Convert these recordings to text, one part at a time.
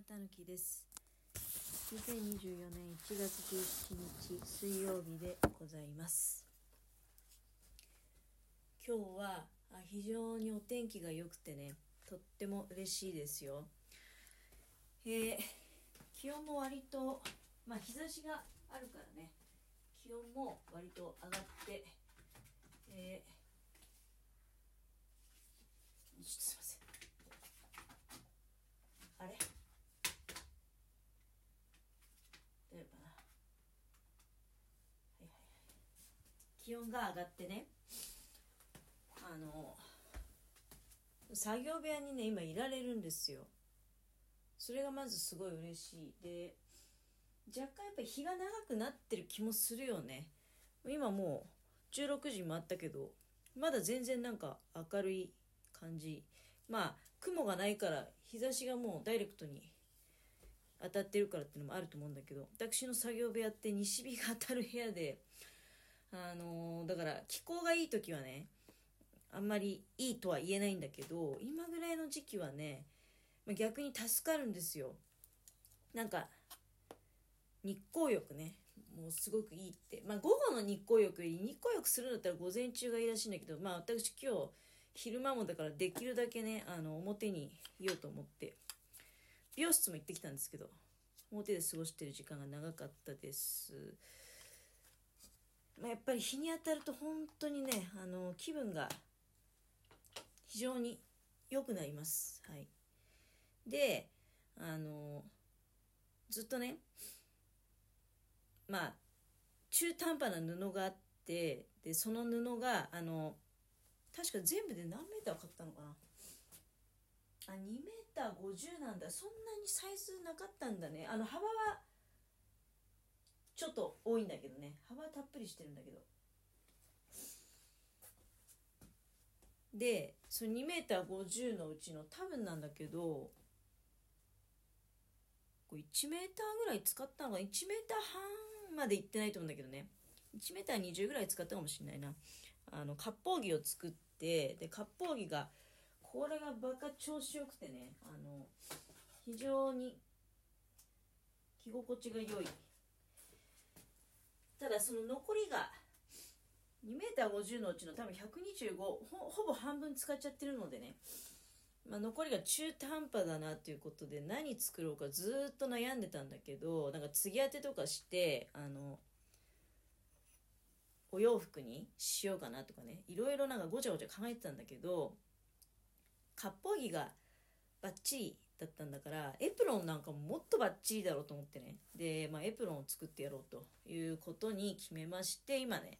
なたぬきです。2024年1月17日水曜日でございます。今日はあ非常にお天気が良くてねとっても嬉しいですよ。えー、気温も割とまあ日差しがあるからね気温も割と上がってえーちょっとすいませんあれ大丈夫かなはいはいはい気温が上がってねあの作業部屋にね今いられるんですよ。それがまずすごい嬉しい。で若干やっぱり日が長くなってる気もするよね。今もう16時回ったけどまだ全然なんか明るい感じ。まあ雲がないから日差しがもうダイレクトに当たってるからっていうのもあると思うんだけど私の作業部屋って西日が当たる部屋であのー、だから気候がいい時はねあんまりいいとは言えないんだけど今ぐらいの時期はね逆に助かるんですよ。なんか日光浴ねもうすごくいいって。まあ午後の日光浴より日光浴するんだったら午前中がいいらしいんだけどまあ私今日昼間もだからできるだけねあの表にいようと思って。美容室も行ってきたんですけど表で過ごしてる時間が長かったです、まあ、やっぱり日に当たると本当にねあの気分が非常に良くなります。はい。であのずっとねまあ中途半端な布があってでその布があの確か全部で何メーター買ったのかな？あ2メーター50なんだ。そんなにサイズなかったんだね。あの幅はちょっと多いんだけどね。幅たっぷりしてるんだけど。でその2メーター50のうちの多分なんだけどこれ1メーターぐらい使ったのが1メーター半までいってないと思うんだけどね。1メーター20ぐらい使ったかもしれないな。あの割烹着を作ってで割烹着がこれがバカ調子よくてね。あの非常に着心地が良い。ただその残りが 2m50 のうちの多分125ほほぼ半分使っちゃってるのでね、まあ、残りが中途半端だなということで何作ろうかずっと悩んでたんだけどなんか継ぎ当てとかしてあのお洋服にしようかなとかね。いろいろなんかごちゃごちゃ考えてたんだけど割烹着がバッチリだったんだからエプロンなんかもっとバッチリだろうと思ってね。で、まあ、エプロンを作ってやろうということに決めまして今ね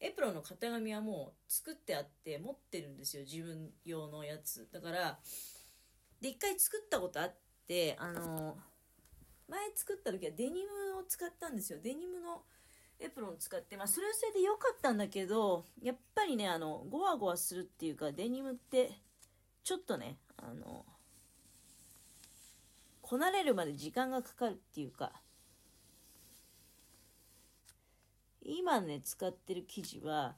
エプロンの型紙はもう作ってあって持ってるんですよ自分用のやつ。だからで一回作ったことあってあの前作った時はデニムを使ったんですよ。デニムのエプロン使って、まあ、それはそれで良かったんだけど、やっぱりね、あの、ゴワゴワするっていうか、デニムって、ちょっとね、あの、こなれるまで時間がかかるっていうか、今ね、使ってる生地は、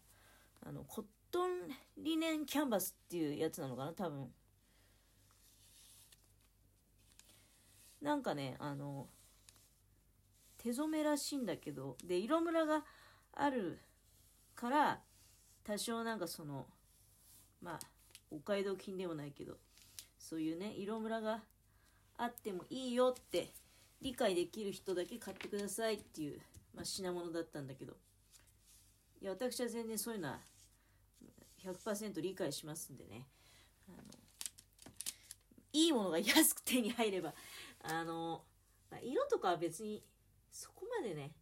あの、コットンリネンキャンバスっていうやつなのかな、多分。なんかね、あの、手染めらしいんだけどで色ムラがあるから多少なんかそのまあお買い得品でもないけどそういうね色ムラがあってもいいよって理解できる人だけ買ってくださいっていう、まあ、品物だったんだけど。いや私は全然そういうのは100%理解しますんでね。あのいいものが安く手に入ればあの、まあ、色とかは別にそこまでね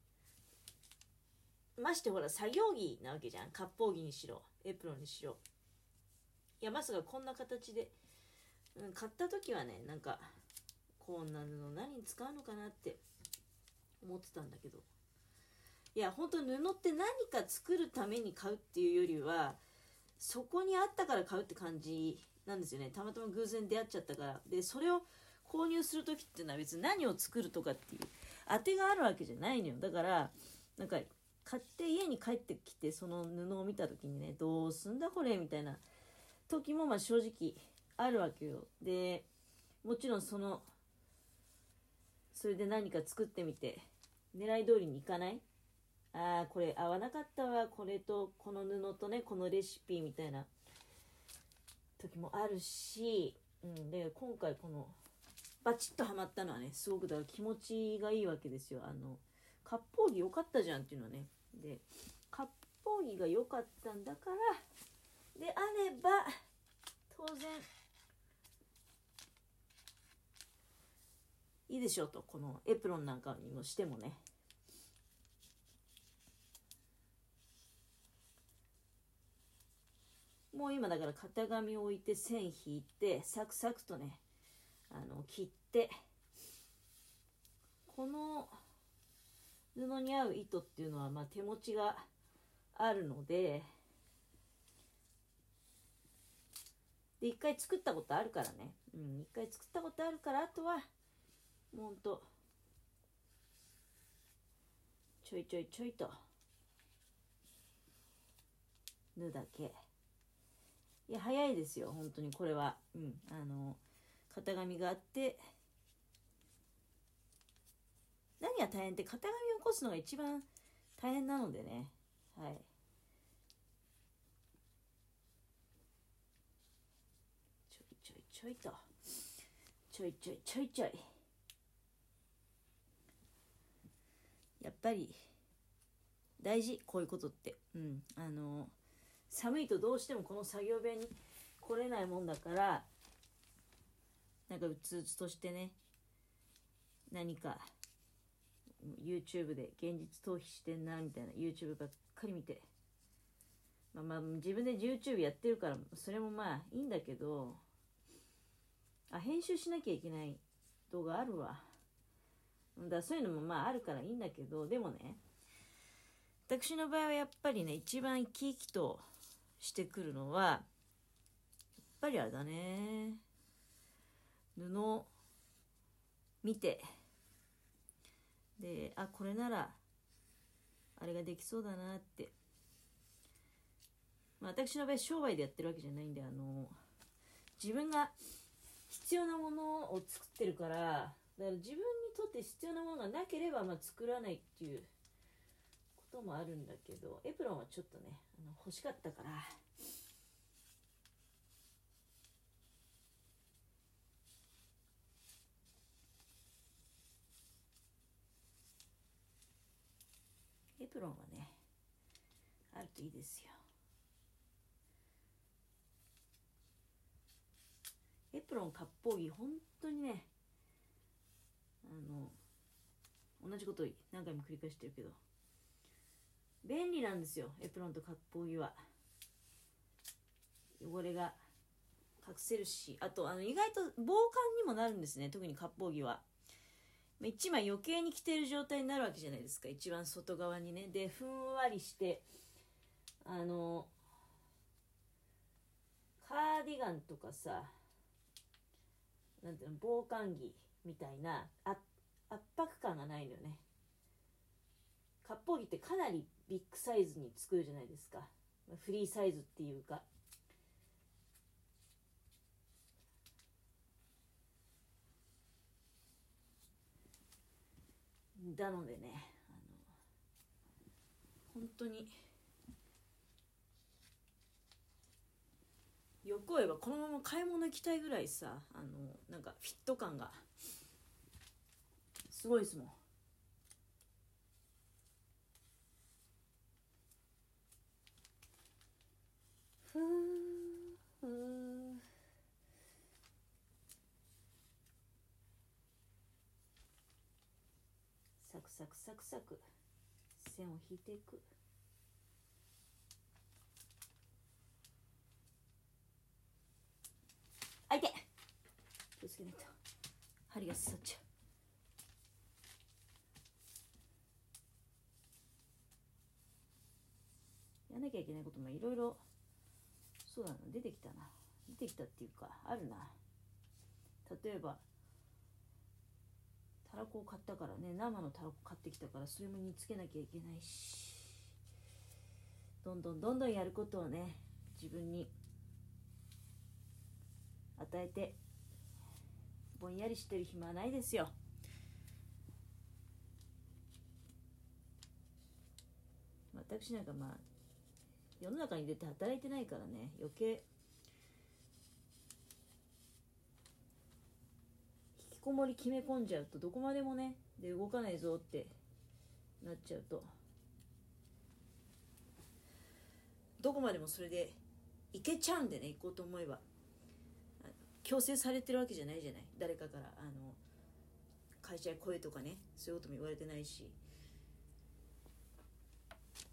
ましてほら作業着なわけじゃん。割烹着にしろエプロンにしろ。いやまさかこんな形で、うん、買った時はねなんかこんな布何に使うのかなって思ってたんだけど。いや本当布って何か作るために買うっていうよりはそこにあったから買うって感じなんですよね。たまたま偶然出会っちゃったから。でそれを購入する時っていうのは別に何を作るとかっていう当てがあるわけじゃないのよ。だからなんか買って家に帰ってきてその布を見た時にねどうすんだこれみたいな時もまあ正直あるわけよ。でもちろんそのそれで何か作ってみて。狙い通りにいかない？ああこれ合わなかったわ。これとこの布とねこのレシピみたいな。時もあるし、うん、で今回このバチッとはまったのはねすごくだから気持ちがいいわけですよ。あの割烹着良かったじゃんっていうのはね。で割烹着が良かったんだからであれば当然いいでしょうとこのエプロンなんかにもしてもね。もう今だから型紙を置いて線引いてサクサクとねあの切ってこの布に合う糸っていうのはまあ手持ちがあるのでで一回作ったことあるからね。うん一回作ったことあるからあとはもんと。ちょいちょいちょいと。縫うだけ。いや早いですよ本当に。これは。うん。あの型紙があって。何が大変って型紙を起こすのが一番大変なのでね。はい。ちょいちょいちょいと。ちょいちょいちょいちょい。やっぱり大事こういうことって。うん。あの寒いとどうしてもこの作業部屋に来れないもんだからなんかうつうつとしてね何か YouTube で現実逃避してんなみたいな YouTube ばっかり見てまあまあ自分で YouTube やってるからそれもまあいいんだけどあ編集しなきゃいけない動画あるわ。だそういうのもまああるからいいんだけどでもね私の場合はやっぱりね一番生き生きとしてくるのはやっぱりあれだね。布を見て。であこれならあれができそうだなって。まあ、私の場合商売でやってるわけじゃないんであの自分が必要なものを作ってるからだから自分とって必要なものがなければまあ作らないっていうこともあるんだけどエプロンはちょっとねあの欲しかったから。エプロンはねあるといいですよ。エプロン割烹着本当にねあの同じこと何回も繰り返してるけど。便利なんですよエプロンと割烹着は。汚れが隠せるしあとあの意外と防寒にもなるんですね特に割烹着は。1枚余計に着てる状態になるわけじゃないですか一番外側にね。でふんわりしてあのカーディガンとかさなんていうの防寒着。みたいな圧迫感がないのよね。割烹着ってかなりビッグサイズに作るじゃないですか。フリーサイズっていうか。なのでねあの本当に欲を言えばこのまま買い物行きたいぐらいさあのなんかフィット感がすごいですもん。ふうサクサクサクサク。線を引いていく。あい。て気をつけないと。針が刺さっちゃう。きゃいけないこともいろいろそうなの出てきたな。出てきたっていうかあるな。例えばたらこを買ったからね生のたらこ買ってきたからそれも煮つけなきゃいけないしどんどんどんどんやることをね自分に与えてぼんやりしてる暇はないですよ。私なんかまあ世の中に出て働いてないからね。余計。引きこもり決め込んじゃうとどこまでもねで動かないぞってなっちゃうと。どこまでもそれでいけちゃうんでね行こうと思えば。強制されてるわけじゃないじゃない。誰かからあの会社や声とかねそういうことも言われてないし。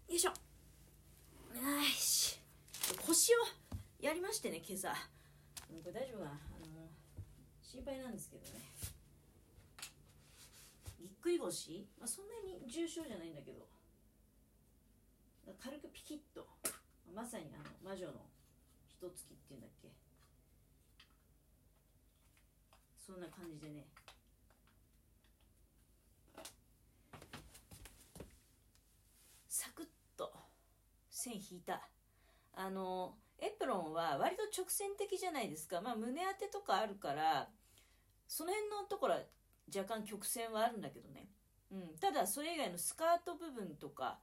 よいしょ。腰をやりましてね今朝。これ大丈夫かな？あの心配なんですけどね。ぎっくり腰、まあ、そんなに重症じゃないんだけど。軽くピキッと。まさにあの魔女の一月っていうんだっけ。そんな感じでね。サクッと線引いた。あのエプロンは割と直線的じゃないですか。まあ胸当てとかあるからその辺のところは若干曲線はあるんだけどね、うん、ただそれ以外のスカート部分とか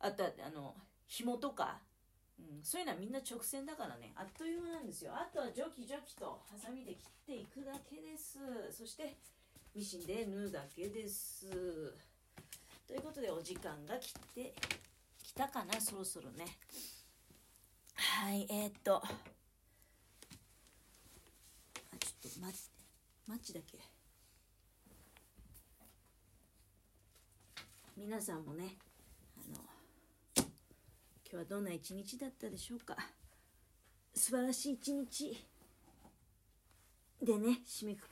あとはあの紐とか、うん、そういうのはみんな直線だからね。あっという間なんですよ。あとはジョキジョキとハサミで切っていくだけです。そしてミシンで縫うだけです。ということでお時間が来てきたかなそろそろね。はいえー、っと。あちょっとママッチだけ。皆さんもねあの今日はどんな一日だったでしょうか。素晴らしい一日でね締めくくる